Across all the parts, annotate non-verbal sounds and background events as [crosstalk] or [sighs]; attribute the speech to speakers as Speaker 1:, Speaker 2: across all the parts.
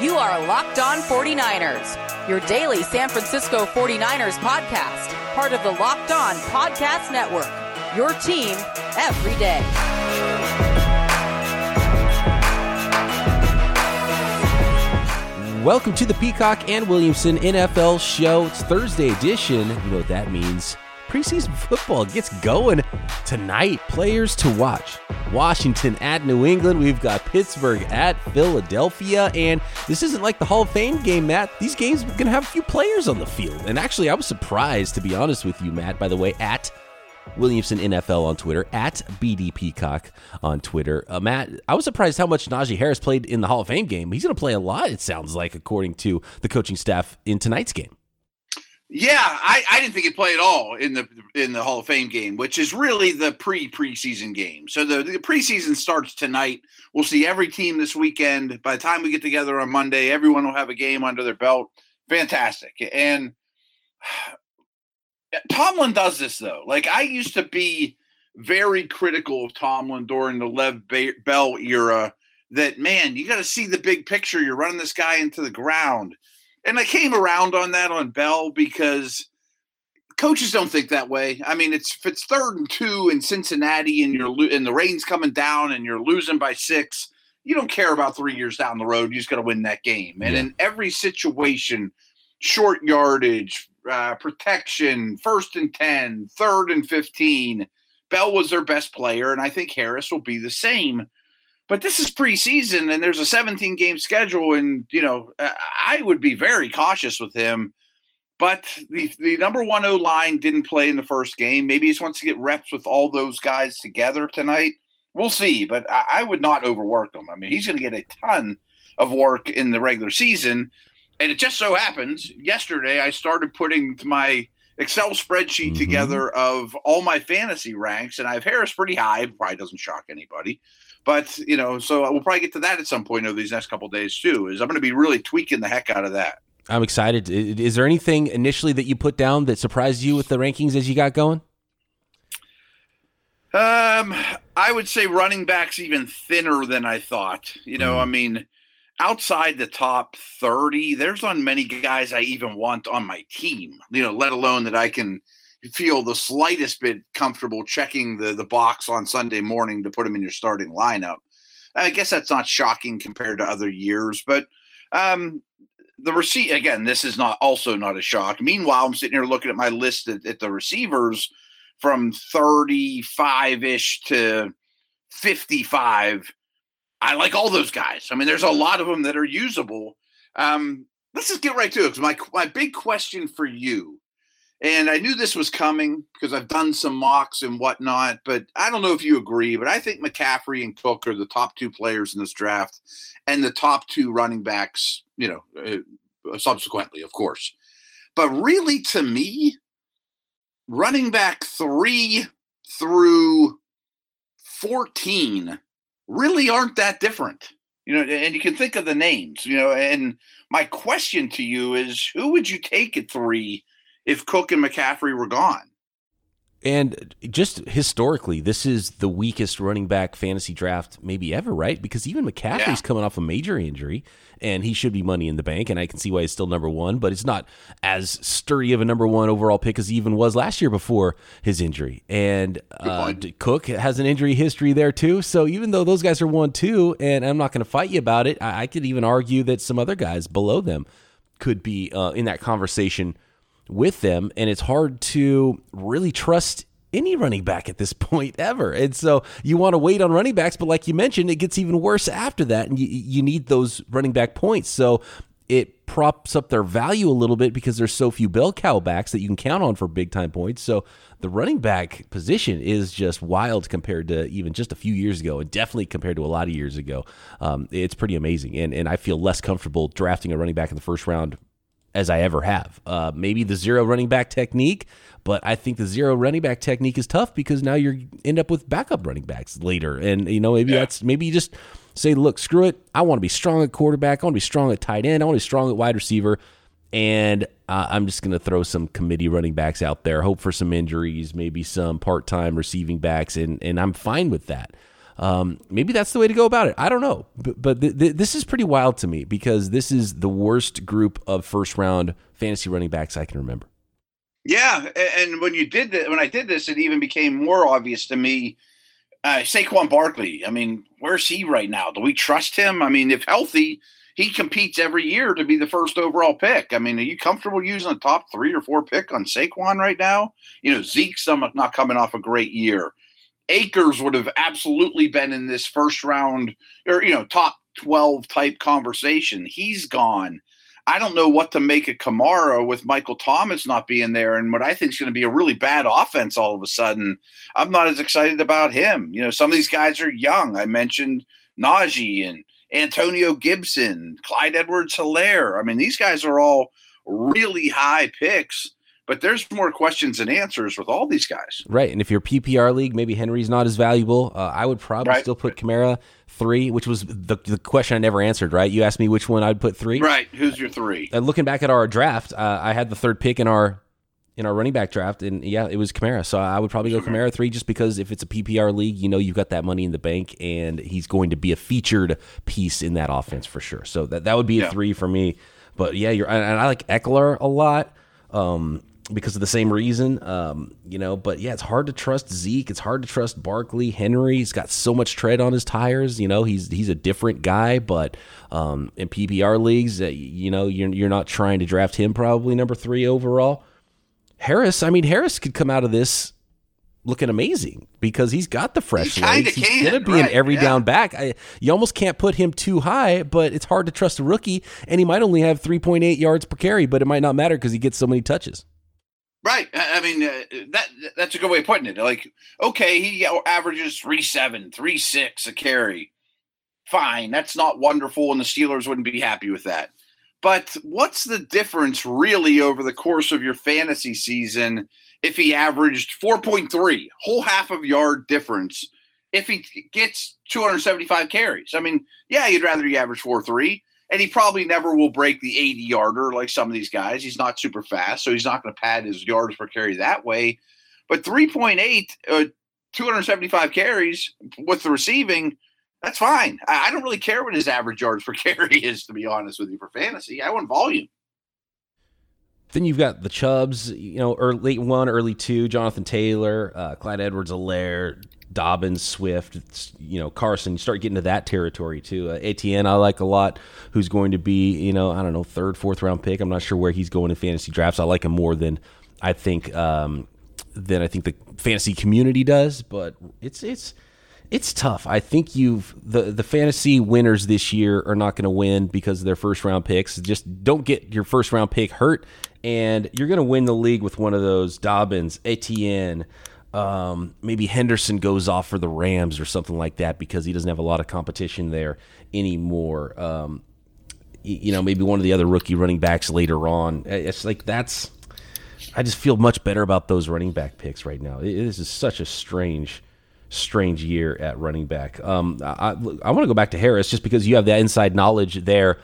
Speaker 1: You are Locked On 49ers, your daily San Francisco 49ers podcast, part of the Locked On Podcast Network. Your team every day.
Speaker 2: Welcome to the Peacock and Williamson NFL show. It's Thursday edition. You know what that means. Preseason football gets going tonight. Players to watch. Washington at New England. We've got Pittsburgh at Philadelphia. And this isn't like the Hall of Fame game, Matt. These games are going to have a few players on the field. And actually, I was surprised, to be honest with you, Matt, by the way, at Williamson NFL on Twitter, at BD Peacock on Twitter. Uh, Matt, I was surprised how much Najee Harris played in the Hall of Fame game. He's going to play a lot, it sounds like, according to the coaching staff in tonight's game.
Speaker 3: Yeah, I, I didn't think he'd play at all in the in the Hall of Fame game, which is really the pre preseason game. So the, the preseason starts tonight. We'll see every team this weekend. By the time we get together on Monday, everyone will have a game under their belt. Fantastic. And [sighs] Tomlin does this though. Like I used to be very critical of Tomlin during the Lev Bell era. That man, you got to see the big picture. You're running this guy into the ground, and I came around on that on Bell because coaches don't think that way. I mean, it's if it's third and two in Cincinnati, and you're and the rain's coming down, and you're losing by six. You don't care about three years down the road. You just got to win that game. And yeah. in every situation, short yardage, uh, protection, first and 10, third and 15. Bell was their best player, and I think Harris will be the same. But this is preseason, and there's a 17 game schedule, and you know I would be very cautious with him. But the the number one O line didn't play in the first game. Maybe he just wants to get reps with all those guys together tonight. We'll see, but I, I would not overwork him. I mean, he's going to get a ton of work in the regular season. And it just so happens yesterday I started putting my Excel spreadsheet mm-hmm. together of all my fantasy ranks, and I have Harris pretty high. Probably doesn't shock anybody, but you know, so we'll probably get to that at some point over these next couple days too. Is I'm going to be really tweaking the heck out of that.
Speaker 2: I'm excited. Is there anything initially that you put down that surprised you with the rankings as you got going?
Speaker 3: Um, I would say running backs even thinner than I thought. You know, mm. I mean outside the top 30, there's not many guys I even want on my team, you know, let alone that I can feel the slightest bit comfortable checking the, the box on Sunday morning to put them in your starting lineup. I guess that's not shocking compared to other years, but um, the receipt again, this is not also not a shock. Meanwhile, I'm sitting here looking at my list at, at the receivers from 35 ish to 55 I like all those guys. I mean, there's a lot of them that are usable. Um, let's just get right to it. Because my my big question for you, and I knew this was coming because I've done some mocks and whatnot, but I don't know if you agree. But I think McCaffrey and Cook are the top two players in this draft, and the top two running backs. You know, uh, subsequently, of course. But really, to me, running back three through 14 really aren't that different. You know, and you can think of the names, you know, and my question to you is who would you take at three if Cook and McCaffrey were gone?
Speaker 2: And just historically, this is the weakest running back fantasy draft maybe ever, right? Because even McCaffrey's yeah. coming off a major injury and he should be money in the bank. And I can see why he's still number one, but it's not as sturdy of a number one overall pick as he even was last year before his injury. And uh, Cook has an injury history there too. So even though those guys are one, two, and I'm not going to fight you about it, I, I, could even argue that some other guys below them could be uh, in that conversation with them, and it's hard to really trust any running back at this [laughs] point ever. And so you want to wait on running backs, but like you mentioned, it gets even worse after that, and you, you need those running back points. So it props up their value a little bit because there's so few bell cow backs that you can count on for big time points. So the running back position is just wild compared to even just a few years ago, and definitely compared to a lot of years ago. Um, it's pretty amazing, and and I feel less comfortable drafting a running back in the first round as I ever have. Uh, maybe the zero running back technique, but I think the zero running back technique is tough because now you end up with backup running backs later, and you know maybe yeah. that's maybe you just say, look, screw it. I want to be strong at quarterback. I want to be strong at tight end. I want to be strong at wide receiver, and uh, I'm just going to throw some committee running backs out there. Hope for some injuries, maybe some part time receiving backs, and and I'm fine with that. Um, maybe that's the way to go about it. I don't know, but, but th- th- this is pretty wild to me because this is the worst group of first round fantasy running backs I can remember.
Speaker 3: Yeah, and when you did that, when I did this, it even became more obvious to me. Uh, Saquon Barkley. I mean, where's he right now? Do we trust him? I mean, if healthy, he competes every year to be the first overall pick. I mean, are you comfortable using a top three or four pick on Saquon right now? You know, Zeke's not coming off a great year. Akers would have absolutely been in this first round or you know top 12 type conversation. He's gone. I don't know what to make of Kamara with Michael Thomas not being there and what I think is going to be a really bad offense all of a sudden. I'm not as excited about him. You know, some of these guys are young. I mentioned Najee and Antonio Gibson, Clyde Edwards Helaire. I mean, these guys are all really high picks but there's more questions than answers with all these guys.
Speaker 2: Right. And if you're PPR league, maybe Henry's not as valuable. Uh, I would probably right. still put Kamara three, which was the, the question I never answered, right? You asked me which one I'd put three.
Speaker 3: Right. Who's your three?
Speaker 2: And looking back at our draft, uh, I had the third pick in our in our running back draft, and yeah, it was Kamara. So I would probably go Kamara three, just because if it's a PPR league, you know you've got that money in the bank, and he's going to be a featured piece in that offense for sure. So that that would be a yeah. three for me. But yeah, you're and I like Ekeler a lot. Um, because of the same reason. Um, you know, but yeah, it's hard to trust Zeke. It's hard to trust Barkley. Henry. He's got so much tread on his tires. You know, he's he's a different guy, but um, in PPR leagues, uh, you know, you're you're not trying to draft him probably number three overall. Harris, I mean, Harris could come out of this looking amazing because he's got the fresh
Speaker 3: he
Speaker 2: legs.
Speaker 3: He's
Speaker 2: going to be
Speaker 3: right,
Speaker 2: an every
Speaker 3: yeah.
Speaker 2: down back. I, you almost can't put him too high, but it's hard to trust a rookie, and he might only have 3.8 yards per carry, but it might not matter because he gets so many touches.
Speaker 3: Right. I mean, uh, that that's a good way of putting it. Like, okay, he averages three seven, three six a carry. Fine, that's not wonderful, and the Steelers wouldn't be happy with that. But what's the difference really over the course of your fantasy season if he averaged 4.3, whole half of yard difference, if he gets 275 carries? I mean, yeah, you'd rather he average 4 3 and he probably never will break the 80 yarder like some of these guys. He's not super fast, so he's not going to pad his yards per carry that way. But 3.8, uh, 275 carries with the receiving, that's fine. I, I don't really care what his average yards per [laughs] carry is, to be honest with you, for fantasy. I want volume.
Speaker 2: Then you've got the Chubbs, you know, early, one, early two, Jonathan Taylor, uh, Clyde Edwards Helaire, Dobbins, Swift, you know, Carson. You start getting to that territory too. Uh, Etienne, I like a lot. Who's going to be, you know, I don't know, third, fourth round pick. I'm not sure where he's going in fantasy drafts. I like him more than I think um, than I think the fantasy community does. But it's it's it's tough. I think you've the the fantasy winners this year are not going to win because of their first round picks. Just don't get your first round pick hurt, and you're going to win the league with one of those Dobbins, Etienne um, maybe Henderson goes off for the Rams or something like that because he doesn't have a lot of competition there anymore. Um, you know, maybe one of the other rookie running backs later on. It's like that's. I just feel much better about those running back picks right now. This is such a strange, strange year at running back. Um, I, I want to go back to Harris just because you have that inside knowledge there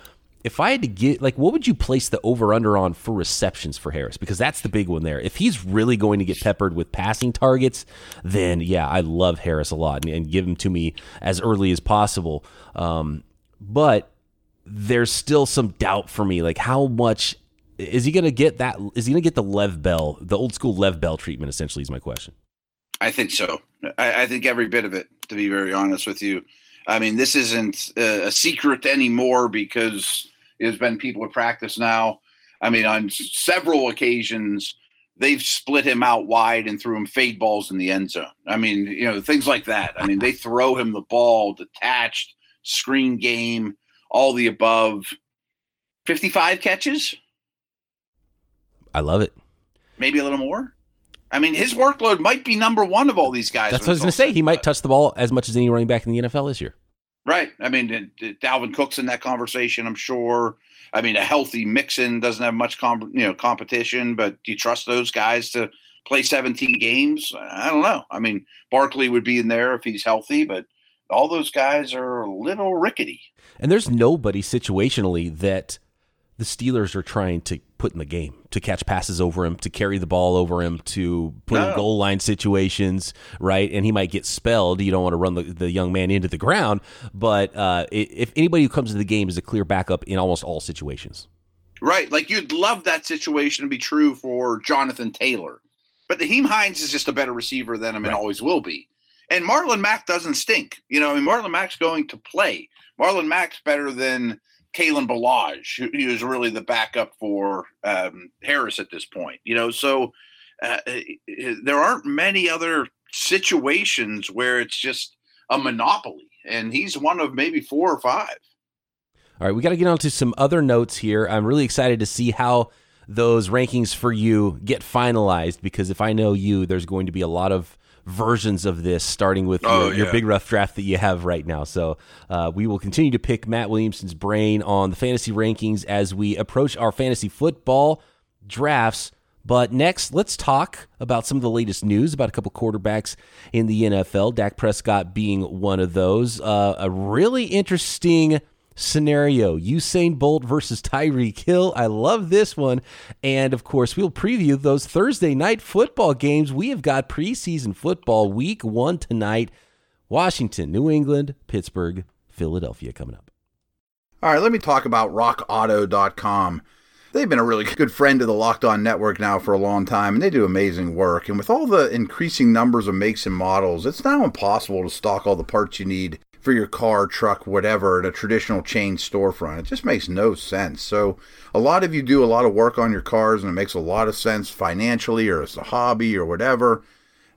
Speaker 2: if I had to get like what would you place the over under on for receptions for Harris because that's the big one there. If he's really going to get peppered with passing targets, then yeah, I love Harris a lot and, and give him to me as early as possible. Um, but there's still some doubt for me like how much is he going to get that is he going to get the Lev Bell, the old school Lev Bell treatment essentially is my question.
Speaker 3: I think so. I, I think every bit of it to be very honest with you. I mean, this isn't a secret anymore because there's been people at practice now. I mean, on several occasions, they've split him out wide and threw him fade balls in the end zone. I mean, you know, things like that. I mean, they [laughs] throw him the ball detached, screen game, all the above. 55 catches?
Speaker 2: I love it.
Speaker 3: Maybe a little more. I mean, his workload might be number one of all these guys.
Speaker 2: That's what I was going to say. He might touch the ball as much as any running back in the NFL this year.
Speaker 3: Right. I mean, Dalvin Cook's in that conversation. I'm sure. I mean, a healthy Mixon doesn't have much, com- you know, competition. But do you trust those guys to play 17 games? I don't know. I mean, Barkley would be in there if he's healthy, but all those guys are a little rickety.
Speaker 2: And there's nobody situationally that the Steelers are trying to put in the game to catch passes over him, to carry the ball over him, to put no. in goal line situations, right? And he might get spelled. You don't want to run the, the young man into the ground, but uh, if anybody who comes to the game is a clear backup in almost all situations.
Speaker 3: Right. Like you'd love that situation to be true for Jonathan Taylor. But Nyheim Hines is just a better receiver than him right. and always will be. And Marlon Mack doesn't stink. You know, I mean, Marlon Mack's going to play. Marlon Mack's better than Kalen Ballage, who, who is really the backup for um, Harris at this point. You know, so uh, uh, there aren't many other situations where it's just a monopoly, and he's one of maybe four or five.
Speaker 2: All right, we got to get on to some other notes here. I'm really excited to see how those rankings for you get finalized because if I know you, there's going to be a lot of versions of this, starting with oh, your, yeah. your, big rough draft that you have right now. So uh, we will continue to pick Matt Williamson's brain on the fantasy rankings as we approach our fantasy football drafts. But next, let's talk about some of the latest news about a couple quarterbacks in the NFL. Dak Prescott being one of those. Uh, a really interesting scenario Usain Bolt versus Tyreek Hill. I love this one. And of course, we'll preview those Thursday night football games. We have got preseason football week one tonight Washington, New England, Pittsburgh, Philadelphia coming up.
Speaker 4: All right, let me talk about rockauto.com. They've been a really good friend to the Locked On Network now for a long time, and they do amazing work. And with all the increasing numbers of makes and models, it's now impossible to stock all the parts you need for your car, truck, whatever, at a traditional chain storefront. It just makes no sense. So, a lot of you do a lot of work on your cars, and it makes a lot of sense financially or as a hobby or whatever.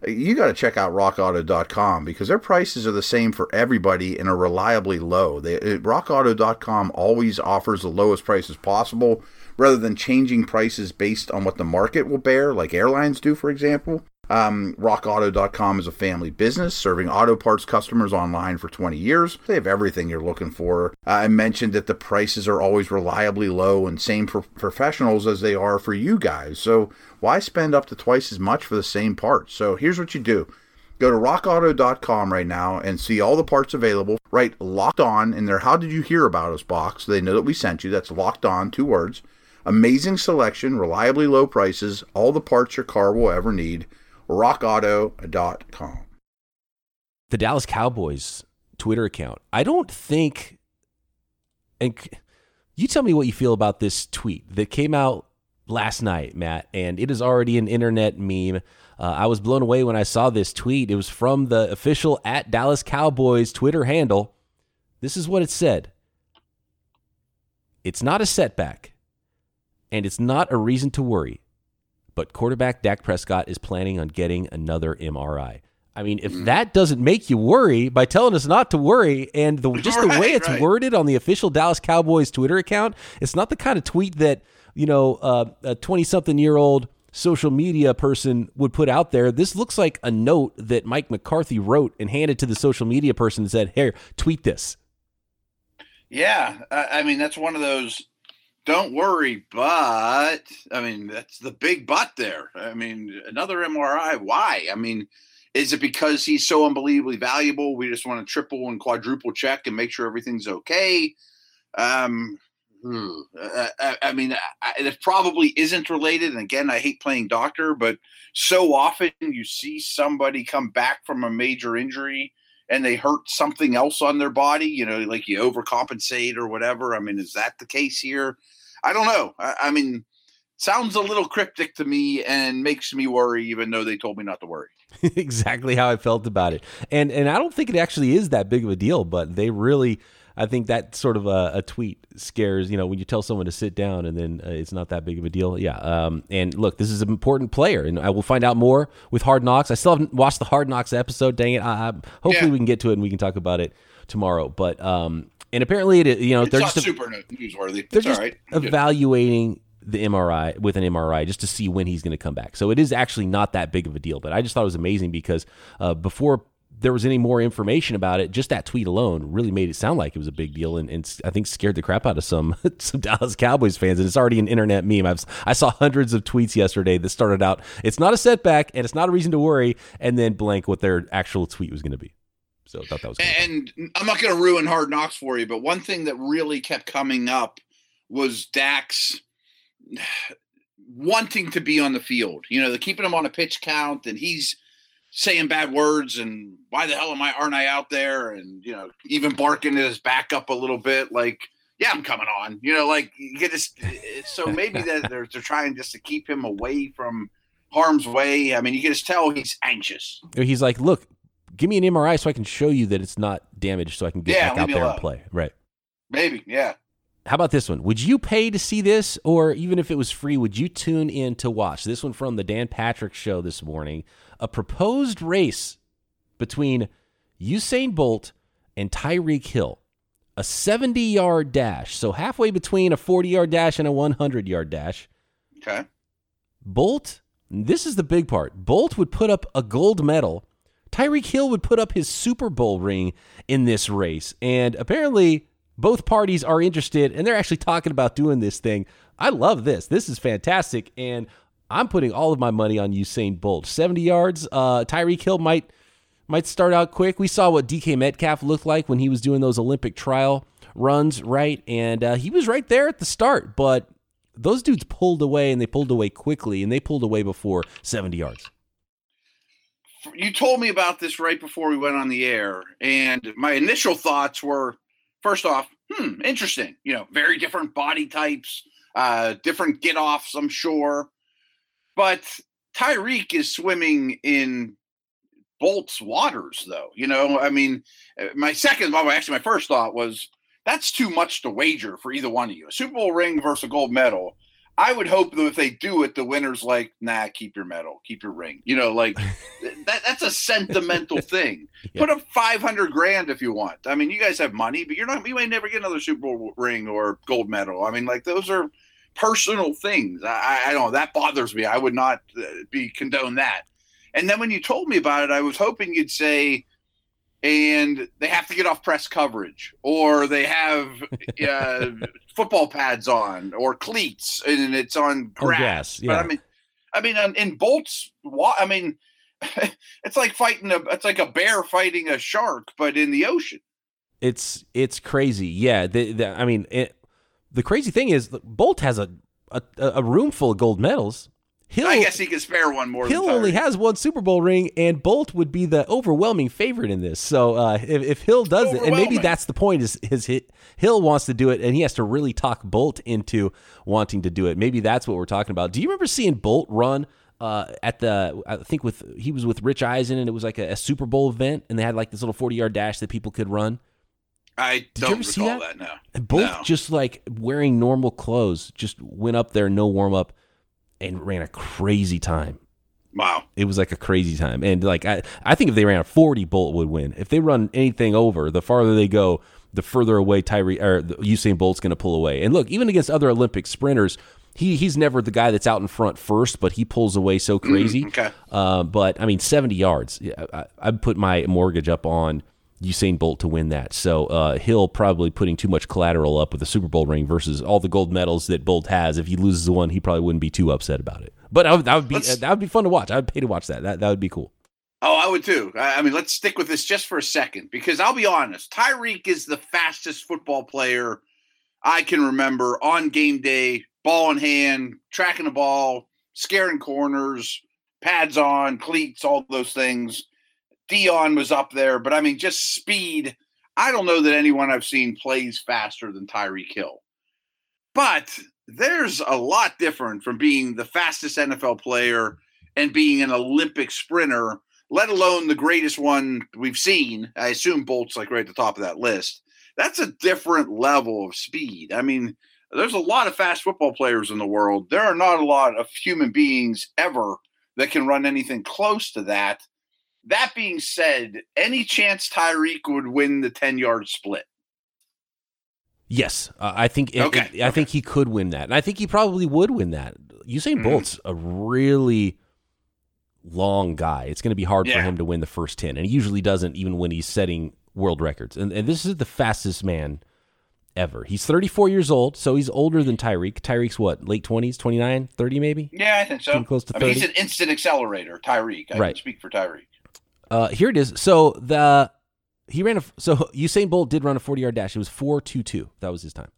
Speaker 4: You got to check out rockauto.com because their prices are the same for everybody and are reliably low. They, rockauto.com always offers the lowest prices possible rather than changing prices based on what the market will bear, like airlines do, for example. Um, RockAuto.com is a family business serving auto parts customers online for 20 years. They have everything you're looking for. Uh, I mentioned that the prices are always reliably low and same for professionals as they are for you guys. So why spend up to twice as much for the same parts? So here's what you do. Go to rockauto.com right now and see all the parts available. Write locked on in there. How did you hear about us box? So they know that we sent you. That's locked on, two words. Amazing selection, reliably low prices, all the parts your car will ever need rockauto.com.
Speaker 2: The Dallas Cowboys Twitter account. I don't think, and you tell me what you feel about this tweet that came out last night, Matt, and it is already an internet meme. Uh, I was blown away when I saw this tweet. It was from the official at Dallas Cowboys Twitter handle. This is what it said It's not a setback, and it's not a reason to worry but quarterback Dak Prescott is planning on getting another MRI. I mean, if mm. that doesn't make you worry by telling us not to worry, and the, [laughs] just the way it's right. worded on the official Dallas Cowboys Twitter account, it's not the kind of tweet that you know uh, a twenty-something-year-old social media person would put out there. This looks like a note that Mike McCarthy wrote and handed to the social media person and said, "Here, tweet this."
Speaker 3: Yeah, I mean that's one of those don't worry, but I mean, that's the big but there. I mean, another MRI. Why? I mean, is it because he's so unbelievably valuable? We just want to triple and quadruple check and make sure everything's okay. Um, hmm, I, I, mean, I, it probably isn't related. And again, I hate playing doctor, but so often you see somebody come back from a major injury and they hurt something else on their body, you know, like you overcompensate or whatever. I mean, is that the case here? I don't know. I, I mean, sounds a little cryptic to me and makes me worry, even though they told me not to worry. [laughs]
Speaker 2: exactly how I felt about it, and and I don't think it actually is that big of a deal, but they really. I think that sort of a, a, tweet scares, you know, when you tell someone to sit down and then uh, it's not that big of a deal. Yeah. Um, and look, this is an important player, and I will find out more with Hard Knocks. I still haven't watched the Hard Knocks episode. Dang it. I, I, hopefully yeah. we can get to it and we can talk about it tomorrow. But um, and apparently it you know
Speaker 3: it's
Speaker 2: they're
Speaker 3: just super newsworthy.
Speaker 2: They're just evaluating the MRI with an MRI just to see when he's going to come back. So it is actually not that big of a deal. But I just thought it was amazing because uh, before there was any more information about it, just that tweet alone really made it sound like it was a big deal, and, and I think scared the crap out of some [laughs] some Dallas Cowboys fans. And it's already an internet meme. I've, I saw hundreds of tweets yesterday that started out, "It's not a setback, and it's not a reason to worry," and then blank what their actual tweet was going to be. So I thought that was.
Speaker 3: And I'm not going to ruin Hard Knocks for you, but one thing that really kept coming up was Dak's [sighs] wanting to be on the field. You know, they're keeping him on a pitch count, and he's saying bad words and why the hell am I aren't I out there? And you know, even barking at his back up a little bit, like, yeah, I'm coming on. You know, like you get this eh, so maybe that they're they're trying just to keep him away from harm's way. I mean, you can just tell he's anxious.
Speaker 2: He's like, look, give me an MRI so I can show you that it's not damaged so I can get yeah, back out there alone. and play. Right.
Speaker 3: Maybe, yeah.
Speaker 2: How about this one? Would you pay to see this, or even if it was free, would you tune in to watch this one from the Dan Patrick Show this morning? A proposed race between Usain Bolt and Tyreek Hill, a 70 yard dash, so halfway between a 40 yard dash and a 100 yard dash.
Speaker 3: Okay.
Speaker 2: Bolt, this is the big part. Bolt would put up a gold medal. Tyreek Hill would put up his Super Bowl ring in this race, and apparently both parties are interested and they're actually talking about doing this thing. I love this. This is fantastic. And I'm putting all of my money on Usain Bolt. 70 yards. Uh, Tyreek Hill might might start out quick. We saw what DK Metcalf looked like when he was doing those Olympic trial runs, right? And uh, he was right there at the start, but those dudes pulled away and they pulled away quickly and they pulled away before 70 yards.
Speaker 3: You told me about this right before we went on the air, and my initial thoughts were first off, hmm, interesting. You know, very different body types, uh, different get offs, I'm sure. But Tyreek is swimming in Bolt's waters, though. You know, I mean, uh, my second, well, actually, my first thought was that's too much to wager for either one of you. A Super Bowl ring versus a gold medal. I would hope that if they do it, the winner's like, nah, keep your medal, keep your ring. You know, like [laughs] that, that's a sentimental [laughs] thing. Yeah. Put up 500 grand if you want. I mean, you guys have money, but you're not, you may never get another Super Bowl ring or gold medal. I mean, like those are personal things. I, I don't know. That bothers me. I would not uh, be condone that. And then when you told me about it, I was hoping you'd say, and they have to get off press coverage, or they have [laughs] uh, football pads on, or cleats, and it's on oh, grass.
Speaker 2: yeah.
Speaker 3: But I mean, I mean, in Bolt's, I mean, [laughs] it's like fighting a, it's like a bear fighting a shark, but in the ocean.
Speaker 2: It's it's crazy. Yeah, the, the, I mean, it, the crazy thing is, Bolt has a, a a room full of gold medals.
Speaker 3: Hill, I guess he can spare one more.
Speaker 2: Hill only has one Super Bowl ring, and Bolt would be the overwhelming favorite in this. So uh, if, if Hill does it, and maybe that's the point, is his hit. Hill wants to do it, and he has to really talk Bolt into wanting to do it. Maybe that's what we're talking about. Do you remember seeing Bolt run uh, at the? I think with he was with Rich Eisen, and it was like a, a Super Bowl event, and they had like this little forty yard dash that people could run.
Speaker 3: I Did don't recall that? that now.
Speaker 2: Both no. just like wearing normal clothes, just went up there, no warm up and ran a crazy time.
Speaker 3: Wow.
Speaker 2: It was like a crazy time. And like I, I think if they ran a 40, Bolt would win. If they run anything over, the farther they go, the further away Tyree or Usain Bolt's going to pull away. And look, even against other Olympic sprinters, he he's never the guy that's out in front first, but he pulls away so crazy.
Speaker 3: okay.
Speaker 2: Uh, but I mean, 70 yards. I, I'd put my mortgage up on Usain Bolt to win that. So uh, Hill probably putting too much collateral up with the Super Bowl ring versus all the gold medals that Bolt has. If he loses the one, he probably wouldn't be too upset about it. But that would, that would be let's, that would be fun to watch. I'd pay to watch that. That that would be cool.
Speaker 3: Oh, I would too. I mean, let's stick with this just for a second because I'll be honest. Tyreek is the fastest football player I can remember on game day, ball in hand, tracking the ball, scaring corners, pads on, cleats, all those things. Deion was up there, but I mean, just speed. I don't know that anyone I've seen plays faster than Tyreek Hill. But there's a lot different from being the fastest NFL player and being an Olympic sprinter, let alone the greatest one we've seen. I assume Bolt's like right at the top of that list. That's a different level of speed. I mean, there's a lot of fast football players in the world. There are not a lot of human beings ever that can run anything close to that. That being said, any chance Tyreek would win the 10 yard split?
Speaker 2: Yes, uh, I think. It, okay. It, I okay. think he could win that, and I think he probably would win that. Usain mm-hmm. Bolt's a really long guy. It's going to be hard yeah. for him to win the first ten, and he usually doesn't, even when he's setting world records. And, and this is the fastest man ever. He's 34 years old, so he's older than Tyreek. Tyreek's what, late 20s, 29, 30 maybe?
Speaker 3: Yeah, I think so.
Speaker 2: Getting close to 30. I
Speaker 3: mean, he's an instant accelerator, Tyreek. I right. speak for Tyreek.
Speaker 2: Uh, here it is. So the he ran a so Usain Bolt did run a 40 yard dash. It was 4.22. That was his time.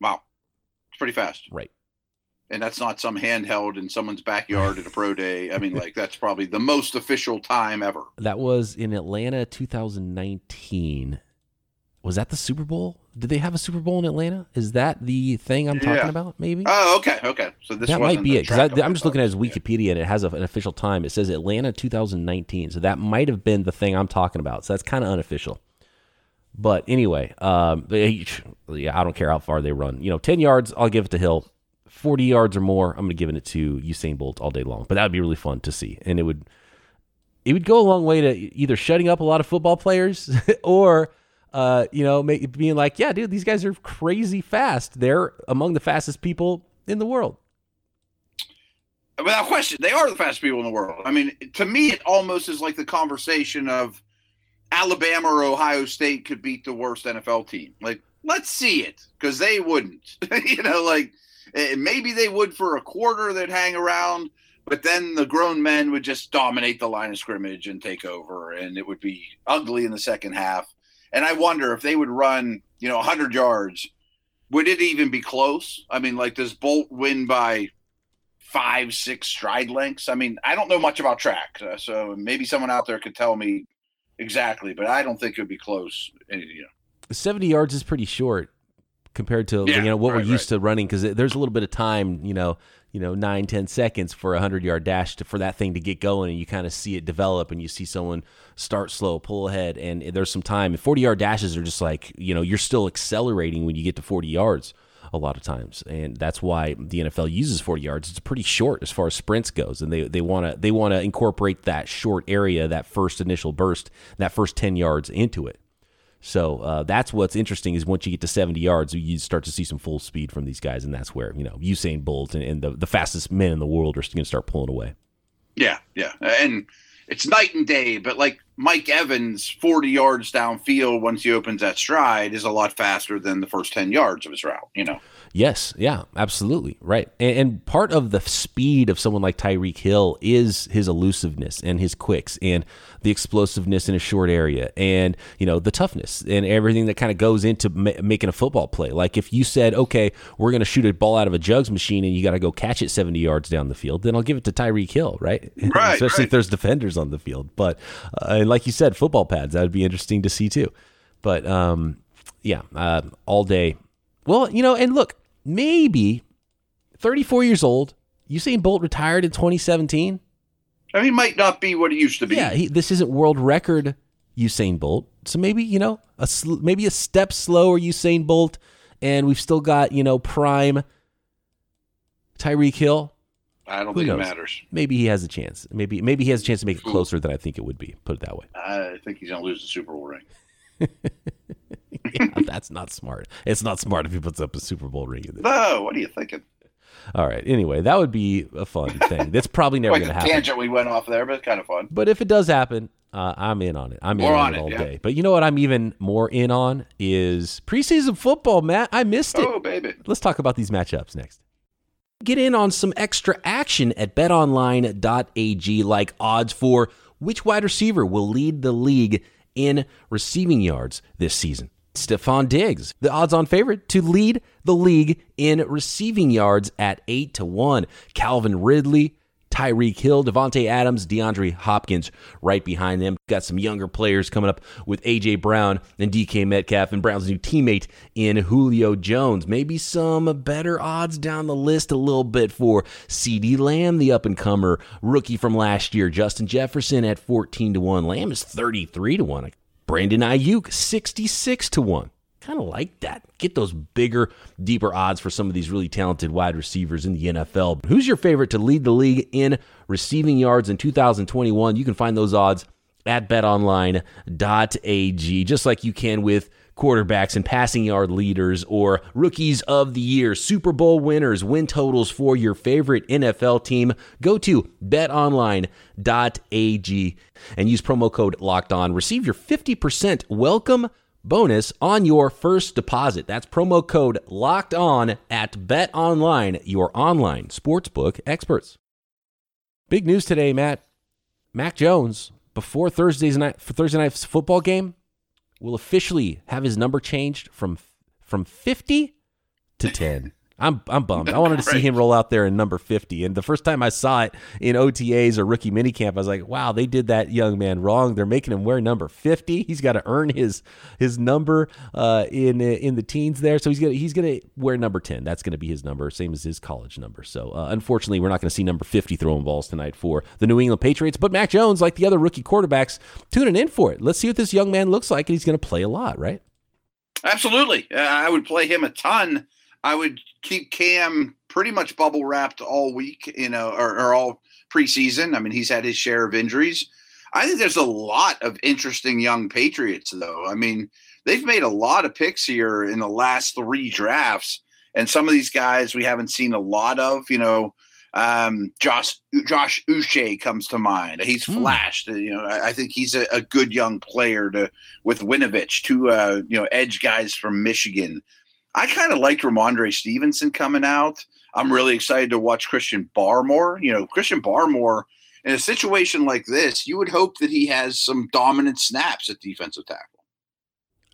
Speaker 3: Wow. It's pretty fast.
Speaker 2: Right.
Speaker 3: And that's not some handheld in someone's backyard at a pro day. I mean, like that's probably the most official time ever.
Speaker 2: That was in Atlanta 2019. Was that the Super Bowl? Did they have a Super Bowl in Atlanta? Is that the thing I'm talking
Speaker 3: Yeah.
Speaker 2: about? Maybe.
Speaker 3: Oh, okay, okay. So this
Speaker 2: that might be it because I'm just looking at his Wikipedia and it has a, an official time. It says Atlanta 2019, so that might have been the thing I'm talking about. So that's kind of unofficial. But anyway, um, they, yeah, I don't care how far they run. You know, 10 yards, I'll give it to Hill. 40 yards or more, I'm going to give it to Usain Bolt all day long. But that would be really fun to see, and it would it would go a long way to either shutting up a lot of football players [laughs] or uh, you know, being like, yeah, dude, these guys are crazy fast. They're among the fastest people in the world.
Speaker 3: Without question, they are the fastest people in the world. I mean, to me, it almost is like the conversation of Alabama or Ohio State could beat the worst NFL team. Like, let's see it because they wouldn't. [laughs] you know, like eh, maybe they would for a quarter. They'd hang around, but then the grown men would just dominate the line of scrimmage and take over, and it would be ugly in the second half. And I wonder if they would run, you know, 100 yards, would it even be close? I mean, like, does Bolt win by five, six stride lengths? I mean, I don't know much about track, uh, so maybe someone out there could tell me exactly, but I don't think it would be close. You know.
Speaker 2: 70 yards is pretty short compared to
Speaker 3: Yeah,
Speaker 2: you know what
Speaker 3: right,
Speaker 2: we're used to running because there's a little bit of time you know you know nine ten seconds for a 100 yard dash to, for that thing to get going and you kind of see it develop and you see someone start slow pull ahead. And there's some time and 40 yard dashes are just like you know you're still accelerating when you get to 40 yards a lot of times. And that's why the NFL uses 40 yards. It's pretty short as far as sprints goes and they they want to they want to incorporate that short area that first initial burst that first 10 yards into it so uh, that's what's interesting is once you get to 70 yards, you start to see some full speed from these guys, and that's where you know Usain Bolt and, and the, the fastest men in the world are going to start pulling away.
Speaker 3: Yeah, yeah. And it's night and day, but like Mike Evans, 40 yards downfield, once he opens that stride, is a lot faster than the first 10 yards of his route, you know?
Speaker 2: Yes, yeah, absolutely, right. And, and part of the speed of someone like Tyreek Hill is his elusiveness and his quicks and the explosiveness in a short area and you know the toughness and everything that kind of goes into ma- making a football play. Like if you said, okay, we're going to shoot a ball out of a jugs machine and you got to go catch it 70 yards down the field, then I'll give it to Tyreek Hill, right? [laughs]
Speaker 3: Right,
Speaker 2: Especially
Speaker 3: right.
Speaker 2: if there's defenders on the field. But uh, and like you said, football pads that would be interesting to see too. But um, yeah, uh, all day. Well, you know, and look, maybe 34 years old. Usain Bolt retired in 2017.
Speaker 3: I mean, he might not be what he used to be.
Speaker 2: Yeah, he, this isn't world record Usain Bolt. So maybe you know a sl- maybe a step slower Usain Bolt, and we've still got you know prime Tyreek Hill.
Speaker 3: I don't
Speaker 2: Who
Speaker 3: think
Speaker 2: knows?
Speaker 3: it matters.
Speaker 2: Maybe he has a chance. Maybe maybe he has a chance to make it closer than I think it would be. Put it that way.
Speaker 3: I think he's going to lose the Super Bowl ring. [laughs]
Speaker 2: Yeah, [laughs] that's not smart. It's not smart if he puts up a Super Bowl ring. In there.
Speaker 3: No, what are you thinking?
Speaker 2: All right. Anyway, that would be a fun [laughs] thing. That's probably never
Speaker 3: Like
Speaker 2: going to happen.
Speaker 3: tangent we went off there, but it's kind of fun.
Speaker 2: But if it does happen, uh, I'm in on it. I'm in
Speaker 3: We're
Speaker 2: on, it, all
Speaker 3: yeah.
Speaker 2: day. But you know what? I'm even more in on is preseason football, Matt. I missed it.
Speaker 3: Oh, baby.
Speaker 2: Let's talk about these matchups next. Get in on some extra action at betonline.ag, like odds for which wide receiver will lead the league in receiving yards this season. Stefon Diggs, the odds on favorite to lead the league in receiving yards at 8 to 1. Calvin Ridley, Tyreek Hill, Davante Adams, DeAndre Hopkins right behind them. Got some younger players coming up with A.J. Brown and DK Metcalf and Brown's new teammate in Julio Jones. Maybe some better odds down the list a little bit for CeeDee Lamb, the up and comer rookie from last year. Justin Jefferson at 14 to 1. Lamb is 33 to 1. Brandon Aiyuk, 66 to 1 kind of like that. Get those bigger, deeper odds for some of these really talented wide receivers in the NFL. Who's your favorite to lead the league in receiving yards in 2021? You can find those odds at betonline.ag, just like you can with quarterbacks and passing yard leaders or rookies of the year, Super Bowl winners, win totals for your favorite NFL team. Go to betonline.ag and use promo code locked on. Receive your 50% welcome bonus on your first deposit. That's promo code locked on at Bet Online, your online sportsbook experts. Big news today, Matt. Mac Jones, before Thursday's night for Thursday night's football game, will officially have his number changed from from 50 to 10. I'm I'm bummed. I wanted to [laughs] see him roll out there in number 50. And the first time I saw it in OTAs or rookie minicamp, I was like, wow, they did that young man wrong. They're making him wear number 50. He's got to earn his his number uh, in in the teens there. So he's gonna he's gonna wear number 10. That's gonna be his number, same as his college number. So uh, unfortunately, we're not gonna see number 50 throwing balls tonight for the New England Patriots. But Mac Jones, like the other rookie quarterbacks, tuning in for it. Let's see what this young man looks like, and he's gonna play a lot, right?
Speaker 3: Absolutely, uh, I would play him a ton. I would keep Cam pretty much bubble wrapped all week, you know, or, or all preseason. I mean, he's had his share of injuries. I think there's a lot of interesting young Patriots, though. I mean, they've made a lot of picks here in the last three drafts, and some of these guys we haven't seen a lot of. You know, um, Josh Josh Uche comes to mind. He's mm. flashed. You know, I, I think he's a, a, good young player to with Winovich, two uh, you know edge guys from Michigan. I kind of liked Rhamondre Stevenson coming out. I'm really excited to watch Christian Barmore. You know, Christian Barmore in a situation like this, you would hope that he has some dominant snaps at defensive tackle.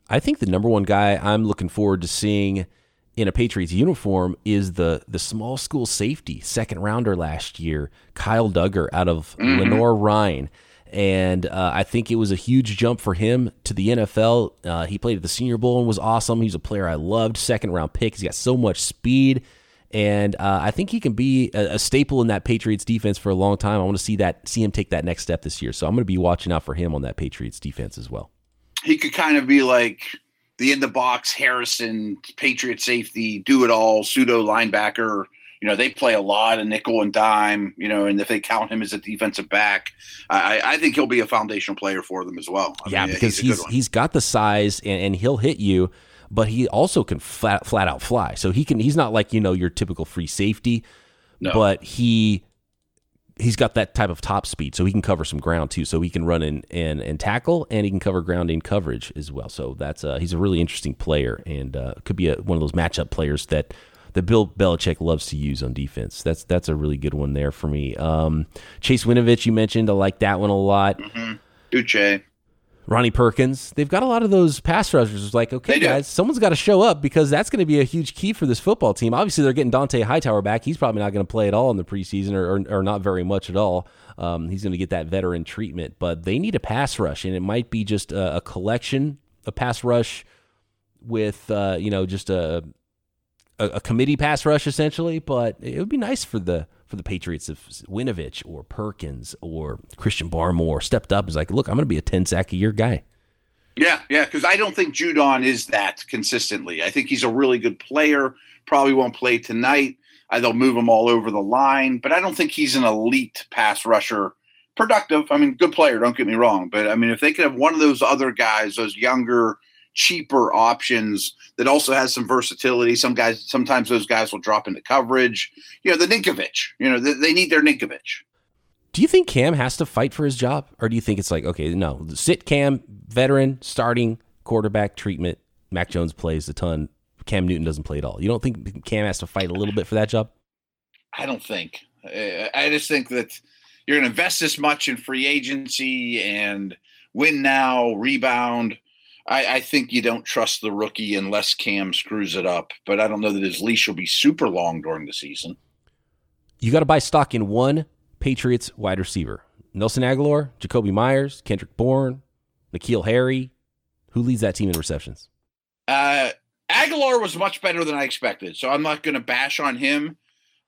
Speaker 2: I think the number one guy I'm looking forward to seeing in a Patriots uniform is the the small school safety second rounder last year, Kyle Dugger out of mm-hmm. Lenoir-Rhyne and uh, I think it was a huge jump for him to the NFL. Uh, he played at the Senior Bowl and was awesome. He's a player I loved, second round pick. He's got so much speed, and uh, I think he can be a, a, staple in that Patriots defense for a long time. I want to see that, see him take that next step this year. So I'm going to be watching out for him on that Patriots defense as well.
Speaker 3: He could kind of be like the in the box Harrison Patriot safety, do it all pseudo linebacker you know, they play a lot of nickel and dime, you know, and if they count him as a defensive back, I, I think he'll be a foundational player for them as well.
Speaker 2: I yeah, mean, because he's he's, he's got the size and, and he'll hit you, but he also can flat, flat out fly. So he can he's not like, you know, your typical free safety, no. but he he's got that type of top speed, so he can cover some ground too. So he can run in and and tackle, and he can cover ground in coverage as well. So that's uh, he's a really interesting player, and uh, could be a, one of those matchup players that that Bill Belichick loves to use on defense. That's that's a really good one there for me. Um, Chase Winovich, you mentioned, I like that one a lot.
Speaker 3: Mm-hmm. Uche.
Speaker 2: Ronnie Perkins. They've got a lot of those pass rushers. It's like, okay, guys, someone's got to show up because that's going to be a huge key for this football team. Obviously, they're getting Dont'a Hightower back. He's probably not going to play at all in the preseason or, or, or not very much at all. Um, he's going to get that veteran treatment, but they need a pass rush, and it might be just a, a collection, a pass rush with, uh, you know, just a a, a, committee pass rush essentially, but it would be nice for the for the Patriots if Winovich or Perkins or Christian Barmore stepped up and was like, look, I'm going to be a 10 sack a year guy.
Speaker 3: Yeah, yeah, because I don't think Judon is that consistently. I think he's a really good player. Probably won't play tonight. I, they'll move him all over the line, but I don't think he's an elite pass rusher. Productive. I mean, good player. Don't get me wrong, but I mean, if they could have one of those other guys, those younger cheaper options that also has some versatility. Some guys, sometimes those guys will drop into coverage. You know, the Ninkovich, you know, they, they need their Ninkovich.
Speaker 2: Do you think Cam has to fight for his job? Or do you think it's like, okay, no, sit Cam, veteran, starting quarterback treatment. Mac Jones plays a ton. Cam Newton doesn't play at all. You don't think Cam has to fight a little bit for that job?
Speaker 3: I don't think. Uh, I just think that you're going to invest this much in free agency and win now, rebound I, I, think you don't trust the rookie unless Cam screws it up. But I don't know that his leash will be super long during the season.
Speaker 2: You got to buy stock in one Patriots wide receiver: Nelson Agholor, Jakobi Meyers, Kendrick Bourne, N'Keal Harry. Who leads that team in receptions?
Speaker 3: Uh, Agholor was much better than I expected, so I'm not going to bash on him.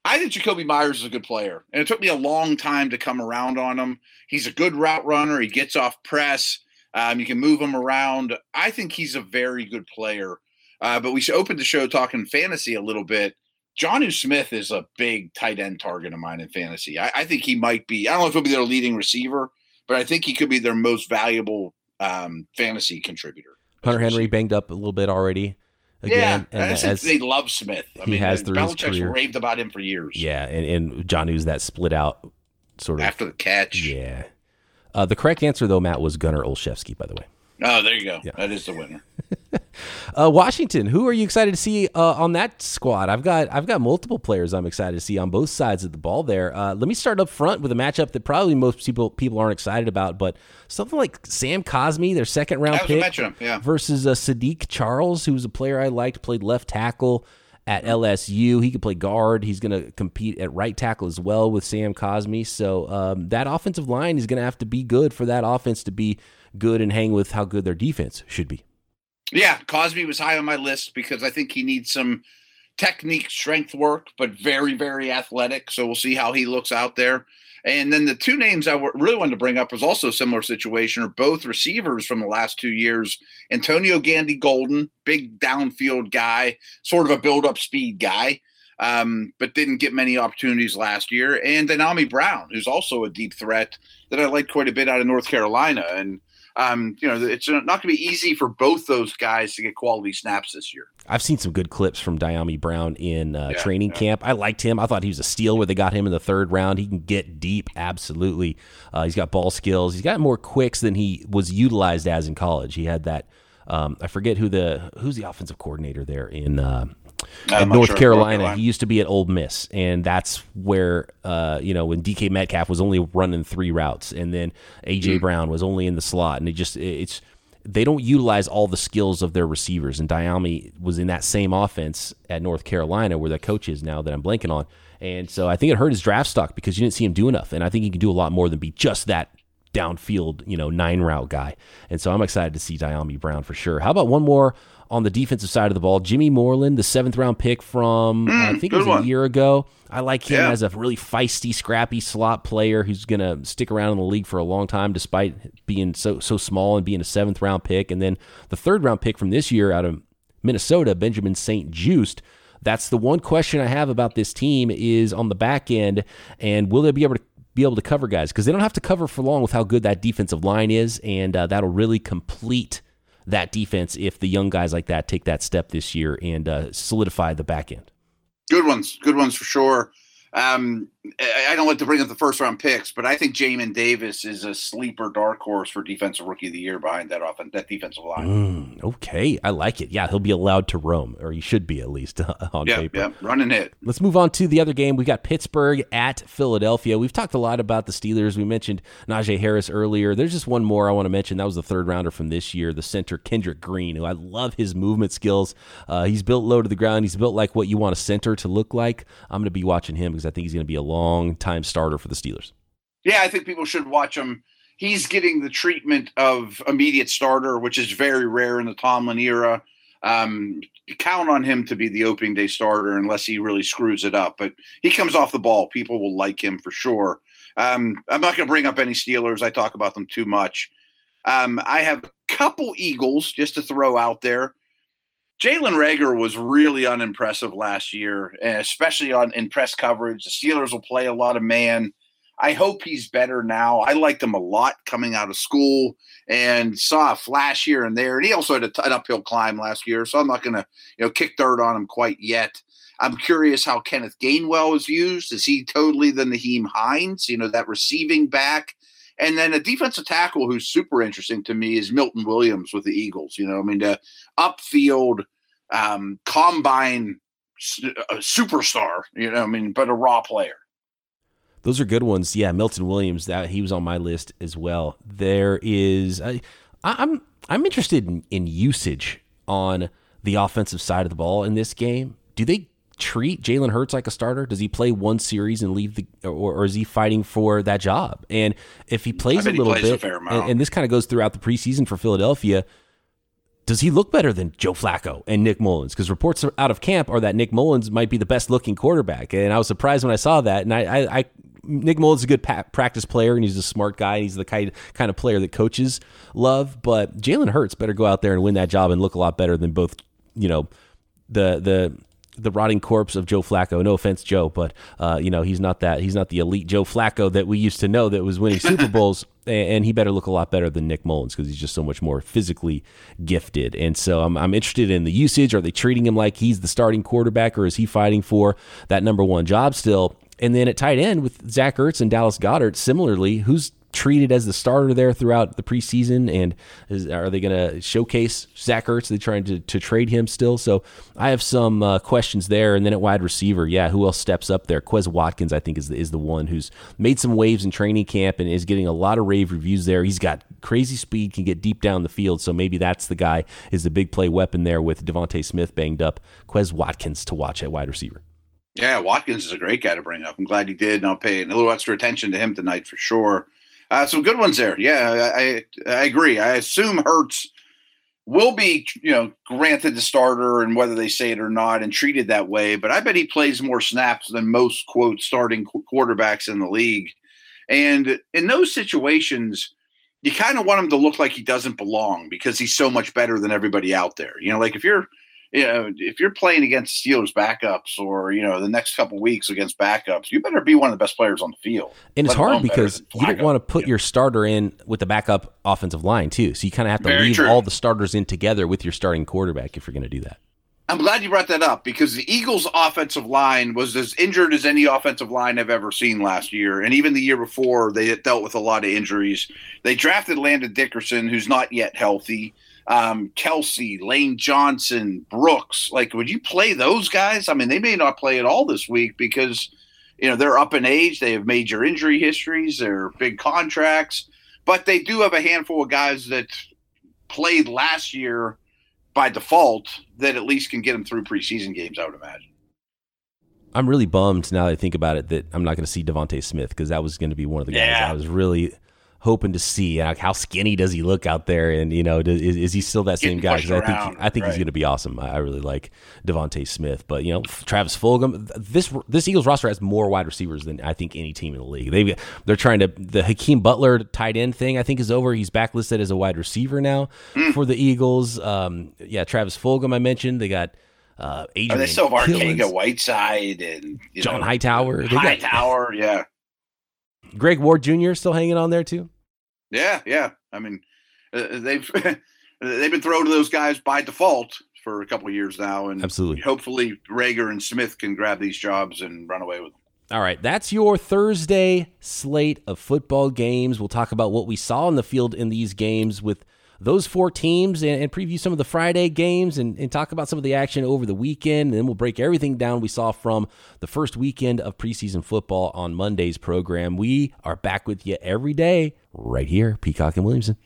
Speaker 3: I think Jakobi Meyers is a good player, and it took me a long time to come around on him. He's a good route runner. He gets off press. Um, you can move him around. I think he's a very good player. Uh, but we should open the show talking fantasy a little bit. Jonnu Smith is a big tight end target of mine in fantasy. I, I, think he might be. I don't know if he'll be their leading receiver, but I think he could be their most valuable um, fantasy contributor.
Speaker 2: Hunter Henry banged up a little bit already.
Speaker 3: Again, yeah, and as, they love Smith. I
Speaker 2: he
Speaker 3: mean,
Speaker 2: has through
Speaker 3: Belichick's
Speaker 2: his career.
Speaker 3: raved about him for years.
Speaker 2: Yeah, and, and Jonnu's that split out sort of
Speaker 3: after the catch.
Speaker 2: Yeah, uh, the correct answer, though, Matt, was Gunnar Olszewski, by the way.
Speaker 3: Oh, there you go. Yeah. That is the winner. [laughs]
Speaker 2: uh, Washington. Who are you excited to see uh, on that squad? I've got I've got multiple players I'm excited to see on both sides of the ball. There. Uh, let me start up front with a matchup that probably most people people aren't excited about, but something like Sam Cosmi, their second round pick,
Speaker 3: yeah.
Speaker 2: versus uh, Saahdiq Charles, who's a player I liked, played left tackle at LSU. He could play guard. He's going to compete at right tackle as well with Sam Cosmi. So um, that offensive line is going to have to be good for that offense to be good and hang with how good their defense should be.
Speaker 3: Yeah, Cosmi was high on my list because I think he needs some technique, strength work, but very, very athletic. So we'll see how he looks out there. And then the two names I really wanted to bring up was also a similar situation, are both receivers from the last two years. Antonio Gandy Golden, big downfield guy, sort of a build up speed guy, um, but didn't get many opportunities last year. And Dyami Brown, who's also a deep threat that I like quite a bit out of North Carolina. And um, you know, it's not going to be easy for both those guys to get quality snaps this year.
Speaker 2: I've seen some good clips from Dyami Brown in uh, yeah, training yeah. camp. I liked him. I thought he was a steal where they got him in the third round. He can get deep, absolutely. Uh, he's got ball skills. He's got more quicks than he was utilized as in college. He had that. Um, I forget who the who's the offensive coordinator there in uh, in North sure Carolina. He used to be at Ole Miss, and that's where uh, you know when DK Metcalf was only running three routes, and then AJ mm. Brown was only in the slot, and it just it's they don't utilize all the skills of their receivers. And Dyami was in that same offense at North Carolina, where the coach is now that I'm blanking on. And so I think it hurt his draft stock because you didn't see him do enough. And I think he can do a lot more than be just that downfield, you know, nine route guy. And so I'm excited to see Dyami Brown for sure. How about one more on the defensive side of the ball. Jimmy Moreland, the seventh round pick from mm, I think it was one. a year ago. I like him yeah. as a really feisty, scrappy slot player who's going to stick around in the league for a long time, despite being so so small and being a seventh round pick. And then the third round pick from this year out of Minnesota, Benjamin St-Juste. That's the one question I have about this team is on the back end, and will they be able to be able to cover guys because they don't have to cover for long with how good that defensive line is, and uh, that'll really complete that defense if the young guys like that take that step this year and uh, solidify the back end.
Speaker 3: Good ones, good ones for sure. Um, I don't like to bring up the first round picks, but I think Jamin Davis is a sleeper dark horse for defensive rookie of the year behind that offense, that defensive line.
Speaker 2: Mm, okay, I like it. Yeah, he'll be allowed to roam, or he should be at least [laughs] on
Speaker 3: yeah,
Speaker 2: paper.
Speaker 3: Yeah, run and hit.
Speaker 2: Let's move on to the other game. We got Pittsburgh at Philadelphia. We've talked a lot about the Steelers. We mentioned Najee Harris earlier. There's just one more I want to mention. That was the third rounder from this year, the center Kendrick Green, who I love his movement skills. Uh, he's built low to the ground. He's built like what you want a center to look like. I'm going to be watching him because I think he's going to be a long time starter for the Steelers.
Speaker 3: Yeah, I think people should watch him. He's getting the treatment of immediate starter, which is very rare in the Tomlin era. Um, count on him to be the opening day starter unless he really screws it up. But he comes off the ball. People will like him for sure. Um, I'm not going to bring up any Steelers. I talk about them too much. Um, I have a couple Eagles just to throw out there. Jalen Reagor was really unimpressive last year, eh, especially on in press coverage. The Steelers will play a lot of man. I hope he's better now. I liked him a lot coming out of school and saw a flash here and there. And he also had an uphill climb last year, so I'm not going to you know kick dirt on him quite yet. I'm curious how Kenneth Gainwell is used. Is he totally the Nyheim Hines? You know that receiving back. And then a defensive tackle who's super interesting to me is Milton Williams with the Eagles. You know, I mean, the upfield um, combine a superstar, you know, I mean, but a raw player.
Speaker 2: Those are good ones. Yeah, Milton Williams, that he was on my list as well. There is I, I'm I'm interested in, in usage on the offensive side of the ball in this game. Do they treat Jalen Hurts like a starter? Does he play one series and leave the, or, or is he fighting for that job? And if he plays a little plays bit, a and, and, this kind of goes throughout the preseason for Philadelphia, does he look better than Joe Flacco and Nick Mullens? Because reports out of camp are that Nick Mullens might be the best looking quarterback, and I was surprised when I saw that. And I, I, I Nick Mullens is a good practice player, and he's a smart guy. And he's the kind kind of player that coaches love. But Jalen Hurts better go out there and win that job and look a lot better than both. You know, the the the rotting corpse of Joe Flacco. No offense, Joe, but uh, you know he's not that. He's not the elite Joe Flacco that we used to know that was winning Super [laughs] Bowls. and he better look a lot better than Nick Mullens because he's just so much more physically gifted. And so I'm, I'm interested in the usage. Are they treating him like he's the starting quarterback, or is he fighting for that number one job still? And then at tight end with Zach Ertz and Dallas Goedert, similarly, who's treated as the starter there throughout the preseason? And is, are they going to showcase Zach Ertz? Are they trying to, to trade him still? So I have some uh, questions there. And then at wide receiver, yeah, who else steps up there? Quez Watkins, I think, is the, is the one who's made some waves in training camp and is getting a lot of rave reviews there. He's got crazy speed, can get deep down the field. So maybe that's the guy, is the big play weapon there with DeVonta Smith banged up. Quez Watkins to watch at wide receiver.
Speaker 3: Yeah, Watkins is a great guy to bring up. I'm glad he did, and I'll pay a little extra attention to him tonight for sure. Uh, some good ones there. Yeah, I I agree. I assume Hurts will be you know granted the starter, and whether they say it or not, and treated that way. But I bet he plays more snaps than most quote starting quarterbacks in the league. And in those situations, you kind of want him to look like he doesn't belong because he's so much better than everybody out there. You know, like if you're you know, if you're playing against Steelers backups or, you know, the next couple weeks against backups, you better be one of the best players on the field.
Speaker 2: And it's hard because you don't want to put yeah. your starter in with the backup offensive line, too. So you kind of have to Very leave true. all the starters in together with your starting quarterback if you're going to do that.
Speaker 3: I'm glad you brought that up because the Eagles' offensive line was as injured as any offensive line I've ever seen last year. And even the year before, they dealt with a lot of injuries. They drafted Landon Dickerson, who's not yet healthy um, Kelce, Lane Johnson, Brooks. Like, would you play those guys? I mean, they may not play at all this week because, you know, they're up in age. They have major injury histories. They're big contracts. But they do have a handful of guys that played last year by default that at least can get them through preseason games, I would imagine.
Speaker 2: I'm really bummed now that I think about it that I'm not going to see DeVonta Smith because that was going to be one of the guys yeah. I was really hoping to see like, how skinny does he look out there, and you know, is, is he still that same guy? I think I think right. he's going to be awesome. I, I really like DeVonta Smith, but you know, Travis Fulgham. This this Eagles roster has more wide receivers than I think any team in the league. They they're trying to the Hakeem Butler tight end thing. I think is over. He's backlisted as a wide receiver now mm. for the Eagles. Um, yeah, Travis Fulgham I mentioned. They got. Uh, Adrian
Speaker 3: Are they still have Arcega Whiteside and
Speaker 2: John know, Hightower?
Speaker 3: Hightower, yeah.
Speaker 2: Greg Ward Jr. still hanging on there too.
Speaker 3: Yeah, yeah. I mean, uh, uh they've [laughs] they've been thrown to those guys by default for a couple years now, and
Speaker 2: absolutely,
Speaker 3: hopefully, Reagor and Smith can grab these jobs and run away with them.
Speaker 2: All right, that's your Thursday slate of football games. We'll talk about what we saw in the field in these games with those four teams and, and preview some of the Friday games and, and, talk about some of the action over the weekend. And then we'll break everything down we saw from the first weekend of preseason football on Monday's program. We are back with you every day right here, Peacock and Williamson.